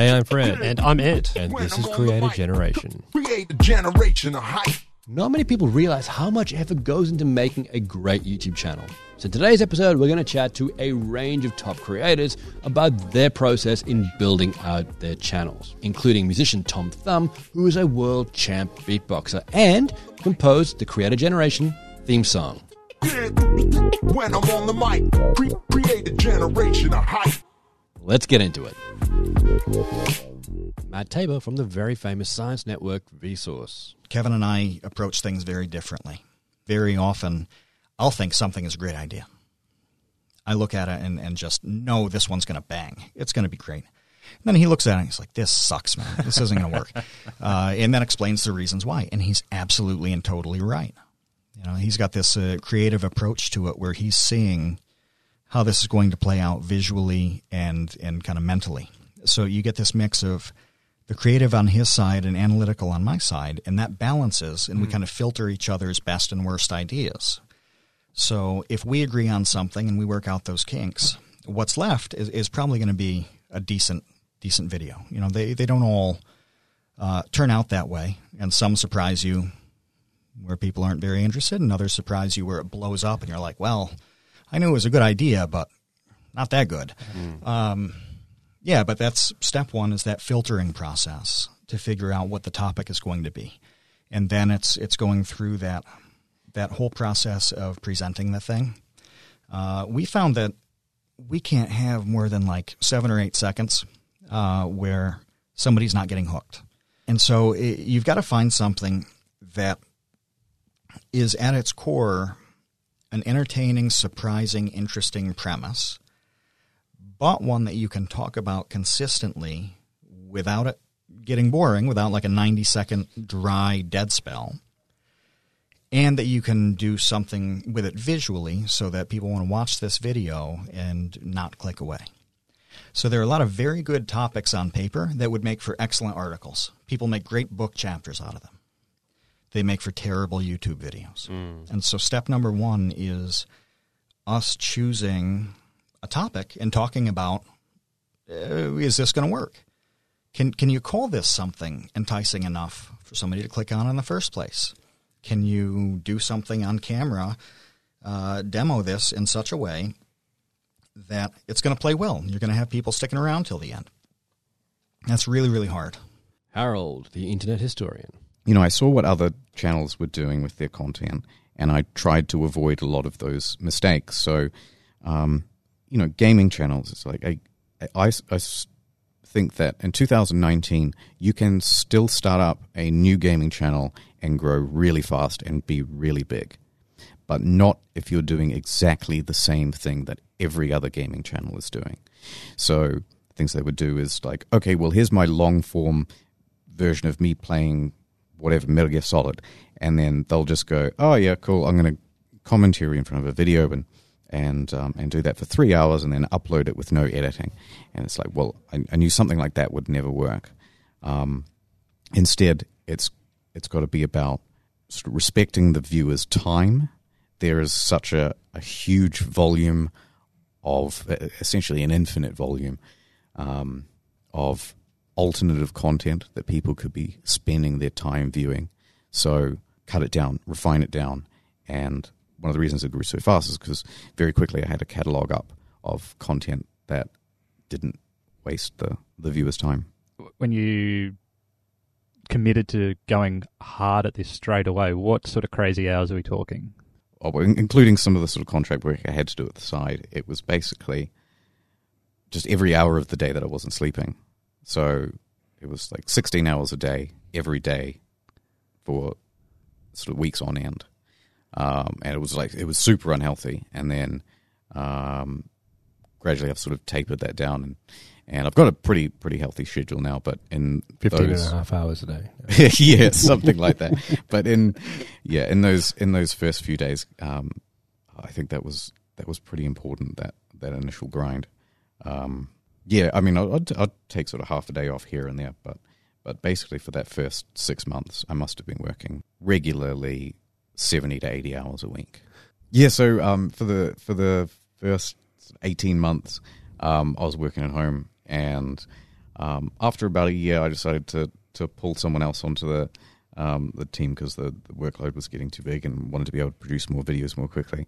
Hey, I'm Fred. And I'm Ed. And this is on Creator the mic, Generation. Create a generation of hype. Not many people realize how much effort goes into making a great YouTube channel. So, today's episode, we're going to chat to a range of top creators about their process in building out their channels, including musician Tom Thum, who is a world champ beatboxer and composed the Creator Generation theme song. When I'm on the mic, create a generation of hype. Let's get into it. Matt Tabor from the very famous science network Vsauce. Kevin and I approach things very differently. Very often, I'll think something is a great idea. I look at it and, and just know this one's going to bang. It's going to be great. And then he looks at it and he's like, this sucks, man. This isn't going to work. Uh, and then explains the reasons why. And he's absolutely and totally right. You know, he's got this uh, creative approach to it where he's seeing how this is going to play out visually and, and kind of mentally. So you get this mix of the creative on his side and analytical on my side, and that balances, and we kind of filter each other's best and worst ideas. So if we agree on something and we work out those kinks, what's left is, is probably going to be a decent decent video. You know, they they don't all uh, turn out that way, and some surprise you where people aren't very interested, and others surprise you where it blows up, and you're like, well, I knew it was a good idea, but not that good. Um, yeah, but that's step one is that filtering process to figure out what the topic is going to be, and then it's it's going through that that whole process of presenting the thing. Uh, we found that we can't have more than like seven or eight seconds uh, where somebody's not getting hooked, and so it, you've got to find something that is at its core an entertaining, surprising, interesting premise but one that you can talk about consistently without it getting boring, without like a 90 second dry dead spell, and that you can do something with it visually so that people want to watch this video and not click away. So there are a lot of very good topics on paper that would make for excellent articles. People make great book chapters out of them. They make for terrible YouTube videos. And so step number one is us choosing a topic and talking about uh, is this going to work? Can can you call this something enticing enough for somebody to click on in the first place? Can you do something on camera, uh, demo this in such a way that it's going to play well? You're going to have people sticking around till the end. That's really really hard. Harold, the internet historian. You know, I saw what other channels were doing with their content, and I tried to avoid a lot of those mistakes. So, um, you know, gaming channels. It's like i i think that in 2019 you can still start up a new gaming channel and grow really fast and be really big, but not if you're doing exactly the same thing that every other gaming channel is doing. So things they would do is like, okay, well, here's my long form version of me playing whatever Metal Gear Solid, and then they'll just go, "Oh yeah, cool. I'm going to commentary in front of a video and and um, and do that for three hours, and then upload it with no editing." And it's like, well, I, I knew something like that would never work. Um, instead, it's it's got to be about respecting the viewer's time. There is such a, a huge volume of essentially an infinite volume um, of alternative content that people could be spending their time viewing. So cut it down, refine it down, and one of the reasons it grew so fast is because very quickly I had a catalog up of content that didn't waste the, the viewer's time. When you committed to going hard at this straight away, what sort of crazy hours are we talking? Oh, well, including some of the sort of contract work I had to do at the side, it was basically just every hour of the day that I wasn't sleeping. So it was like 16 hours a day, every day for sort of weeks on end. Um, and it was like, it was super unhealthy. And then um, gradually I've sort of tapered that down and, and I've got a pretty, pretty healthy schedule now, but in 15 those, and a half hours a day. yeah, something like that. But in yeah, in those in those first few days, um, I think that was that was pretty important that that initial grind. Um, yeah, I mean, I'd, I'd, take sort of half a day off here and there, but but basically for that first six months, I must have been working regularly, seventy to eighty hours a week. Yeah, so um, for the for the first eighteen months, um, I was working at home and um, after about a year, I decided to to pull someone else onto the um, the team because the, the, workload was getting too big and wanted to be able to produce more videos more quickly.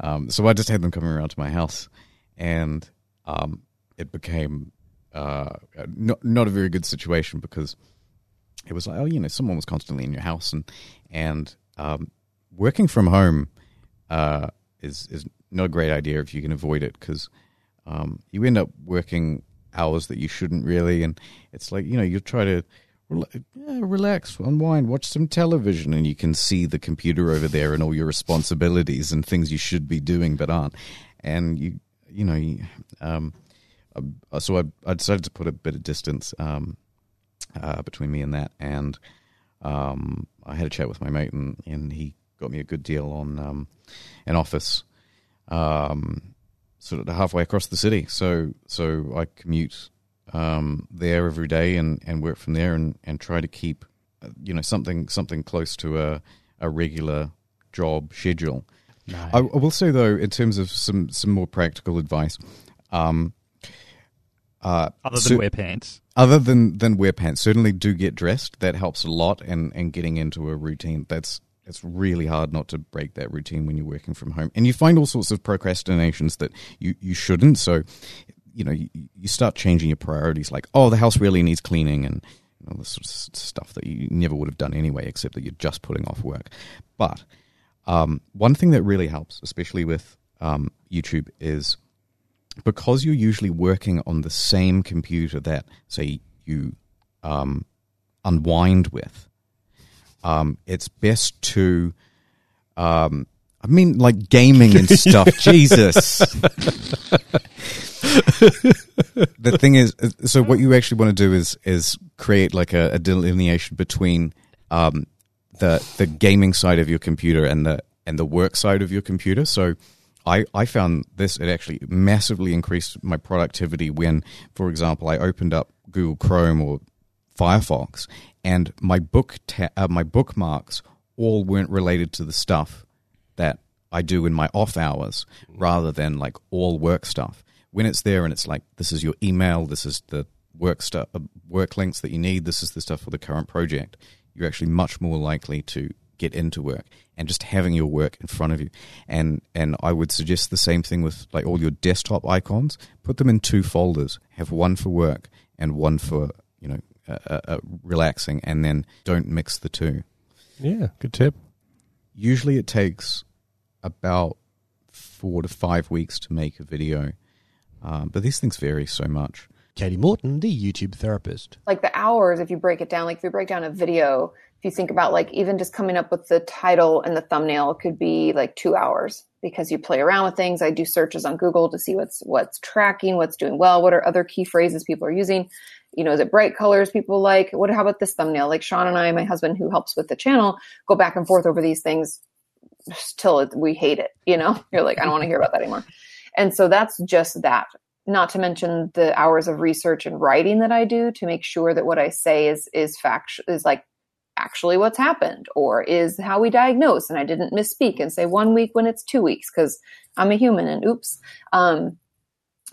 Um, so I just had them coming around to my house, and um, it became uh, not not a very good situation because it was like, oh, you know, someone was constantly in your house, and and um, working from home uh, is is not a great idea if you can avoid it because um, you end up working hours that you shouldn't really, and it's like you know you try to relax, unwind, watch some television, and you can see the computer over there and all your responsibilities and things you should be doing but aren't. And you, you know, you, um, uh, so I, I, decided to put a bit of distance um, uh, between me and that, and um, I had a chat with my mate, and, and he got me a good deal on um, an office, um, sort of halfway across the city. So, so I commute um, there every day and, and work from there and, and try to keep uh, you know something something close to a, a regular job schedule. I, I, will say though, in terms of some some more practical advice, um, uh, other than so, wear pants, other than than wear pants, certainly do get dressed. That helps a lot, and and getting into a routine. That's it's really hard not to break that routine when you're working from home, and you find all sorts of procrastinations that you you shouldn't. So you know, you, you start changing your priorities. Like, oh, the house really needs cleaning, and you know, this sort of stuff that you never would have done anyway, except that you're just putting off work. But um, one thing that really helps, especially with um, YouTube, is because you're usually working on the same computer that, say, you um, unwind with. Um, it's best to um, I mean, like gaming and stuff. Jesus. the thing is, so what you actually want to do is is create like a, a delineation between um, the the gaming side of your computer and the and the work side of your computer. So. I, I found this, it actually massively increased my productivity when, for example, I opened up Google Chrome or Firefox and my book ta- uh, my bookmarks all weren't related to the stuff that I do in my off hours rather than like all work stuff. When it's there and it's like this is your email, this is the work stuff, uh, work links that you need, this is the stuff for the current project. You're actually much more likely to get into work and just having your work in front of you. And and I would suggest the same thing with like all your desktop icons. Put them in two folders. Have one for work and one for you know uh, uh, relaxing, and then don't mix the two. Yeah, good tip. Usually, it takes about four to five weeks to make a video. Um, but these things vary so much. Kati Morton, the YouTube therapist. Like the hours, if you break it down, like if you break down a video, if you think about like even just coming up with the title and the thumbnail, could be like two hours because you play around with things. I do searches on Google to see what's what's tracking, what's doing well, what are other key phrases people are using. You know, is it bright colors people like? What how about this thumbnail? Like Sean and I, my husband who helps with the channel, go back and forth over these things till we hate it. You know, you're like, I don't want to hear about that anymore. And so that's just that. Not to mention the hours of research and writing that I do to make sure that what I say is is fact is like actually what's happened or is how we diagnose. And I didn't misspeak and say one week when it's two weeks because I'm a human and oops. Um,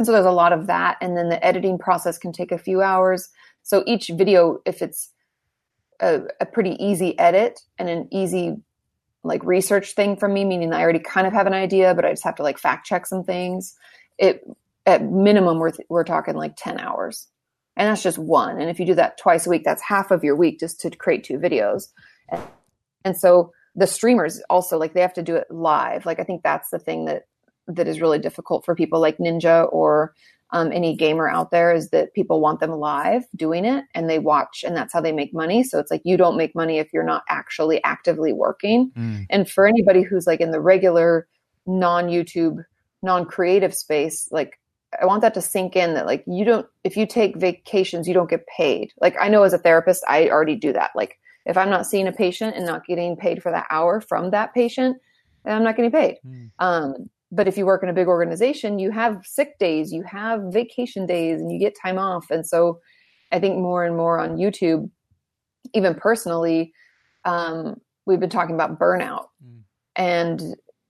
so there's a lot of that. And then the editing process can take a few hours. So each video, if it's a, a pretty easy edit and an easy like research thing from me, meaning I already kind of have an idea, but I just have to like fact check some things. It at minimum we're we're talking like 10 hours. And that's just one. And if you do that twice a week, that's half of your week just to create two videos. And, and so the streamers also like they have to do it live. Like I think that's the thing that that is really difficult for people like Ninja or um, any gamer out there is that people want them live doing it and they watch and that's how they make money so it's like you don't make money if you're not actually actively working mm. and for anybody who's like in the regular non youtube non creative space like i want that to sink in that like you don't if you take vacations you don't get paid. Like i know as a therapist i already do that. Like if i'm not seeing a patient and not getting paid for that hour from that patient i'm not getting paid. Mm. um, but if you work in a big organization you have sick days you have vacation days and you get time off. And so i think more and more on youtube even personally um, we've been talking about burnout. Mm. and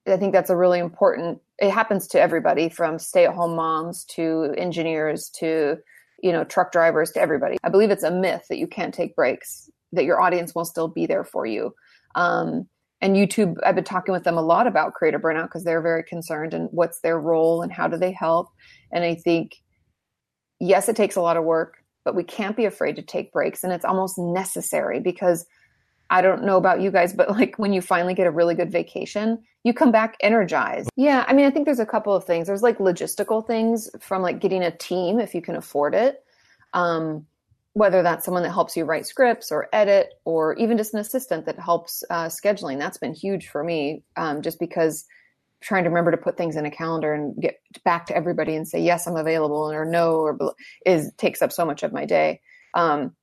i think that's a really important it happens to everybody from stay-at-home moms to engineers to you know, truck drivers to everybody. I believe it's a myth that you can't take breaks, that your audience will still be there for you. Um, and YouTube, I've been talking with them a lot about creator burnout because they're very concerned and what's their role and how do they help. And I think, yes, it takes a lot of work, but we can't be afraid to take breaks. And it's almost necessary because I don't know about you guys, but like when you finally get a really good vacation, you come back energized. Yeah, I mean, I think there's a couple of things. There's like logistical things from like getting a team if you can afford it. Um, whether that's someone that helps you write scripts or edit, or even just an assistant that helps uh, scheduling. That's been huge for me, um, just because trying to remember to put things in a calendar and get back to everybody and say yes, I'm available, or no, or is takes up so much of my day. Um,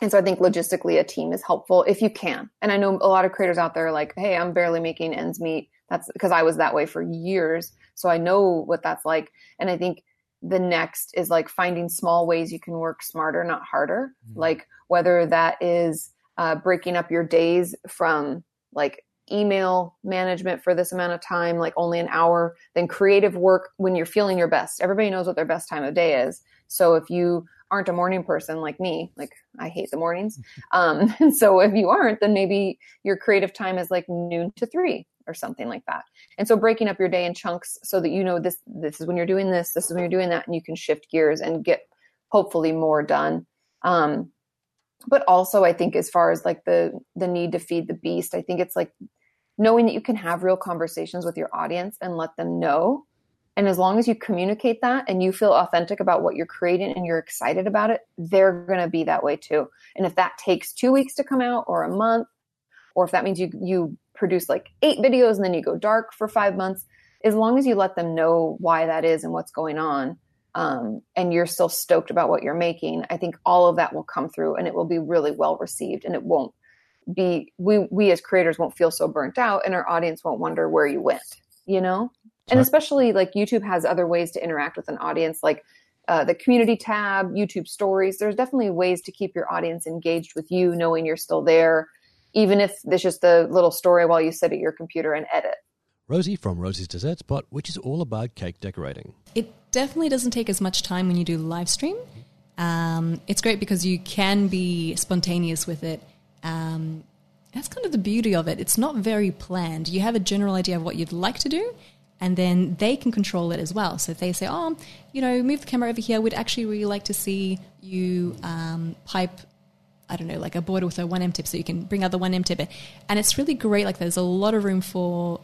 and so I think logistically a team is helpful if you can. And I know a lot of creators out there like, hey, I'm barely making ends meet. That's because I was that way for years. So I know what that's like. And I think the next is like finding small ways you can work smarter, not harder. Mm-hmm. Like whether that is uh, breaking up your days from like email management for this amount of time, like only an hour, then creative work when you're feeling your best. Everybody knows what their best time of day is. So if you aren't a morning person like me, like I hate the mornings. Um, and so if you aren't, then maybe your creative time is like noon to three or something like that. And so breaking up your day in chunks so that you know this this is when you're doing this, this is when you're doing that, and you can shift gears and get hopefully more done. Um, but also I think as far as like the the need to feed the beast, I think it's like knowing that you can have real conversations with your audience and let them know and as long as you communicate that and you feel authentic about what you're creating and you're excited about it, they're going to be that way too. And if that takes two weeks to come out or a month, or if that means you, you produce like eight videos and then you go dark for five months, as long as you let them know why that is and what's going on, um, and you're still stoked about what you're making, I think all of that will come through and it will be really well received and it won't be, we, we as creators won't feel so burnt out and our audience won't wonder where you went, you know? And especially like youtube has other ways to interact with an audience like uh, the community tab youtube stories. There's definitely ways to keep your audience engaged with you knowing you're still there even if there's just a little story while you sit at your computer and edit. Rosie from rosie's dessert spot which is all about cake decorating. It definitely doesn't take as much time when you do live stream. Um, it's great because you can be spontaneous with it. Um, that's kind of the beauty of it. It's not very planned. You have a general idea of what you'd like to do, and then they can control it as well. So if they say, "Oh, you know, move the camera over here," we'd actually really like to see you um, pipe. I don't know, like a border with a one M tip, so you can bring out the one M tip, and it's really great. Like there's a lot of room for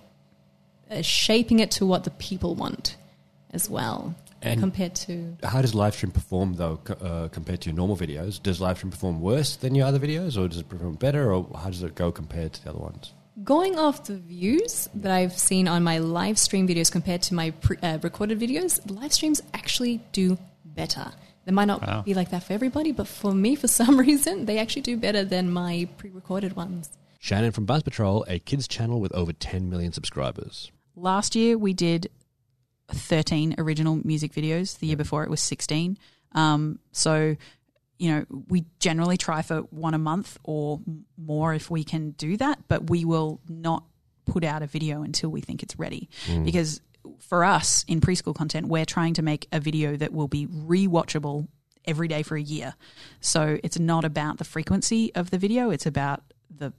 uh, shaping it to what the people want as well. And compared to how does livestream perform though uh, compared to your normal videos? Does livestream perform worse than your other videos, or does it perform better, or how does it go compared to the other ones? Going off the views that I've seen on my live stream videos compared to my pre- uh, recorded videos, live streams actually do better. They might not wow. be like that for everybody, but for me, for some reason, they actually do better than my pre recorded ones. Shannon from Buzz Patrol, a kids channel with over 10 million subscribers. Last year, we did 13 original music videos. The year before, it was 16. Um, so you know, we generally try for one a month or more if we can do that, but we will not put out a video until we think it's ready. Mm. Because for us in preschool content, we're trying to make a video that will be rewatchable every day for a year. So it's not about the frequency of the video, it's about the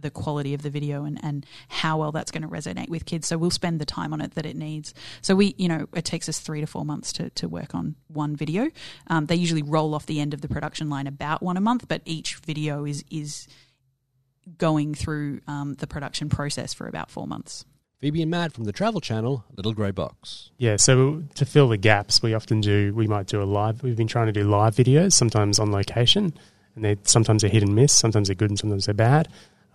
the quality of the video and, and how well that's going to resonate with kids. So we'll spend the time on it that it needs. So we, you know, it takes us three to four months to, to work on one video. Um, they usually roll off the end of the production line about one a month, but each video is is going through um, the production process for about four months. Phoebe and Matt from the Travel Channel, Little Grey Box. Yeah, so to fill the gaps, we often do. We might do a live. We've been trying to do live videos, sometimes on location, and they sometimes they're hit and miss. Sometimes they're good, and sometimes they're bad.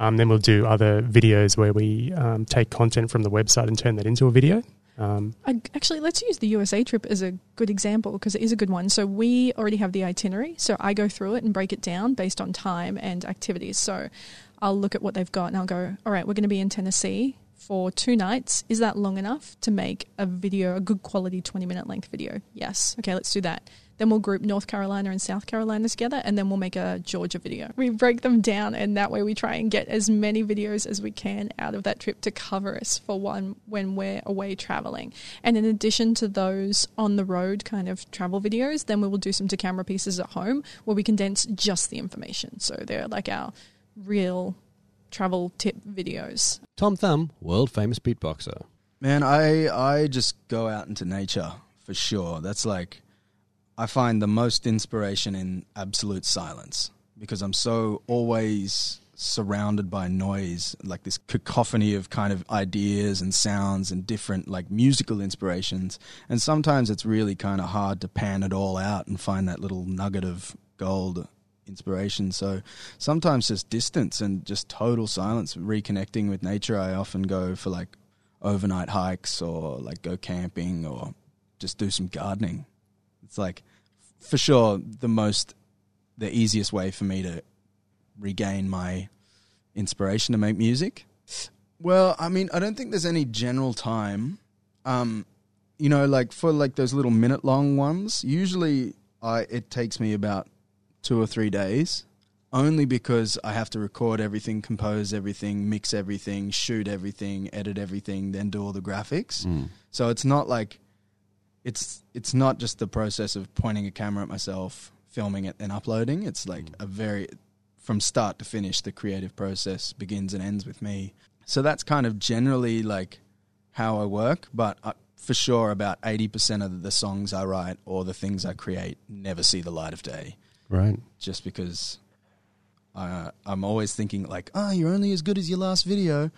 Um, then we'll do other videos where we um, take content from the website and turn that into a video. Um, Actually, let's use the USA trip as a good example because it is a good one. So we already have the itinerary. So I go through it and break it down based on time and activities. So I'll look at what they've got and I'll go, all right, we're going to be in Tennessee for two nights. Is that long enough to make a video, a good quality 20 minute length video? Yes. Okay, let's do that. Then we'll group North Carolina and South Carolina together, and then we'll make a Georgia video. We break them down, and that way we try and get as many videos as we can out of that trip to cover us for one when we're away traveling. And in addition to those on the road kind of travel videos, then we will do some to camera pieces at home where we condense just the information. So they're like our real travel tip videos. Tom Thum, world famous beatboxer. Man, I I just go out into nature for sure. That's like I find the most inspiration in absolute silence because I'm so always surrounded by noise, like this cacophony of kind of ideas and sounds and different like musical inspirations. And sometimes it's really kind of hard to pan it all out and find that little nugget of gold inspiration. So sometimes just distance and just total silence, reconnecting with nature. I often go for like overnight hikes or like go camping or just do some gardening. It's like for sure the most the easiest way for me to regain my inspiration to make music. Well, I mean, I don't think there's any general time. Um, you know, like for like those little minute long ones, usually I it takes me about two or three days, only because I have to record everything, compose everything, mix everything, shoot everything, edit everything, then do all the graphics. Mm. So it's not like it's it's not just the process of pointing a camera at myself, filming it, and uploading. It's like a very from start to finish, the creative process begins and ends with me. So that's kind of generally like how I work, but I, for sure, about eighty percent of the songs I write or the things I create never see the light of day Right. just because uh, I'm always thinking like, oh, you're only as good as your last video,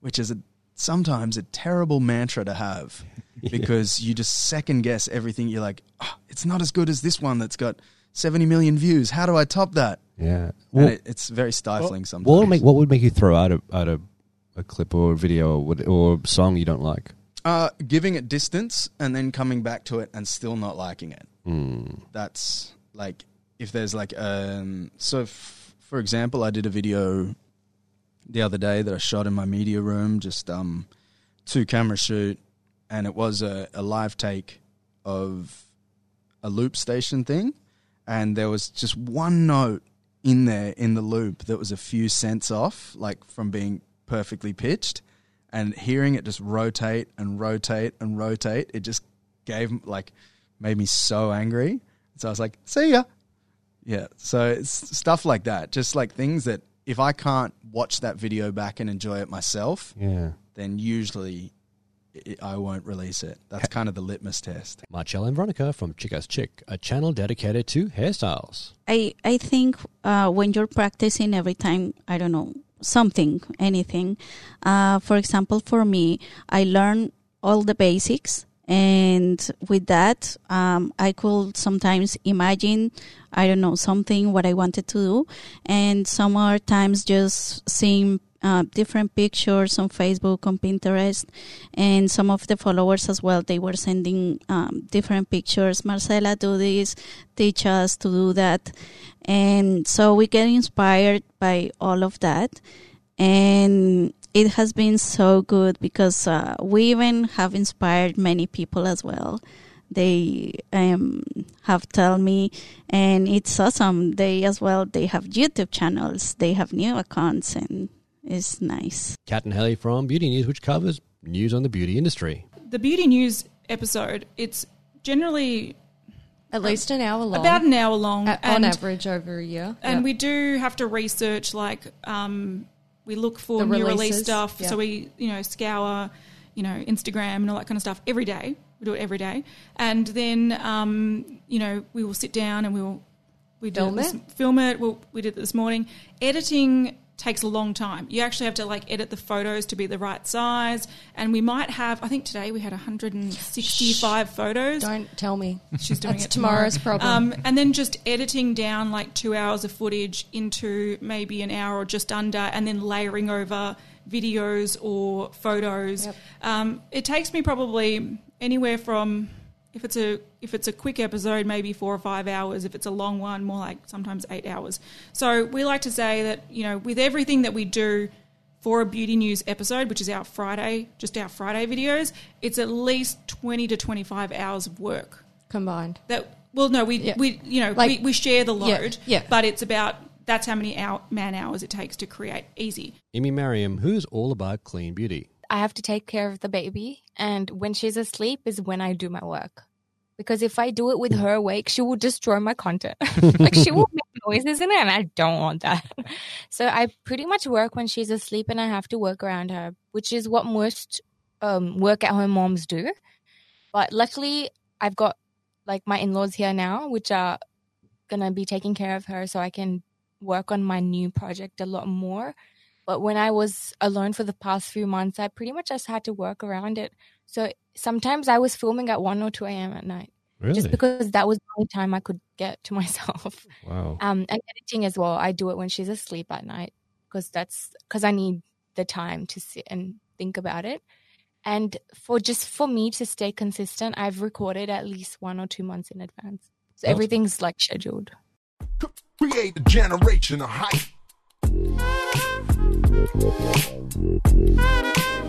which is a, sometimes a terrible mantra to have because you just second guess everything. You're like, oh, it's not as good as this one that's got 70 million views. How do I top that? Yeah. and Well, it, it's very stifling sometimes. what would make what would make you throw out a out a, a clip or a video or, or a song you don't like? uh, giving it distance and then coming back to it and still not liking it. Mm. that's like if there's like um so f- for example i did a video the other day that i shot in my media room just um two camera shoot and it was a, a live take of a loop station thing and there was just one note in there in the loop that was a few cents off like from being perfectly pitched and hearing it just rotate and rotate and rotate it just gave like made me so angry. So i was like see ya. Yeah so it's stuff like that just like things that if i can't watch that video back and enjoy it myself Yeah. then usually i i won't release it that's kind of the litmus test Marcel and Veronica from Chica's Chick, a channel dedicated to hairstyles. I I think uh, when you're practicing every time, I don't know something, anything. Uh, for example, for me, I learn all the basics, and with that, um, I could sometimes imagine, I don't know, something what I wanted to do, and some other times just seeing. Uh, different pictures on Facebook, on Pinterest, and some of the followers as well. They were sending um, different pictures. Marcela, do this, teach us to do that. And so we get inspired by all of that. And it has been so good because uh, we even have inspired many people as well. They um, have told me, and it's awesome. They as well, they have YouTube channels, they have new accounts, and it's nice. Kat and Haley from Beauty News, which covers news on the beauty industry. The beauty news episode, it's generally At least an hour long. about an hour long. A- on and- average over a year. And Yep. we do have to research, like, um, we look for The new release stuff. yeah. So we, you know, scour, you know, Instagram and all that kind of stuff every day. We do it every day. And then, um, you know, we will sit down and we will we do Film this, it? film it. We'll, we did it this morning. Editing takes a long time. You actually have to like edit the photos to be the right size. And we might have, I think today we had 165 photos. Don't tell me. She's doing That's it tomorrow. tomorrow's problem. Um, and then just editing down like two hours of footage into maybe an hour or just under, and then layering over videos or photos. Yep. Um, it takes me probably anywhere from if it's a if it's a quick episode, maybe four or five hours. If it's a long one, more like sometimes eight hours. So we like to say that you know with everything that we do for a beauty news episode, which is our Friday, just our Friday videos, it's at least twenty to twenty five hours of work Combined. that Well, no, we Yeah. we you know Like- we, we share the load. yeah. yeah. But it's about that's how many hour, man hours it takes to create easy. Amy Mariam, who's all about clean beauty. I have to take care of the baby, and when she's asleep is when I do my work. Because if I do it with her awake, she will destroy my content. like she will make noises in it, and I don't want that. so I pretty much work when she's asleep, and I have to work around her, which is what most um, work at home moms do. But luckily, I've got like my in laws here now, which are gonna be taking care of her, so I can work on my new project a lot more. But when I was alone for the past few months, I pretty much just had to work around it. So sometimes I was filming at 1 or 2 a.m. at night. Really? Just because that was the only time I could get to myself. Wow. Um, and editing as well. I do it when she's asleep at night because that's because I need the time to sit and think about it. And for just for me to stay consistent, I've recorded at least one or two months in advance. So Awesome. everything's like scheduled. Create a generation of hype. Thank you.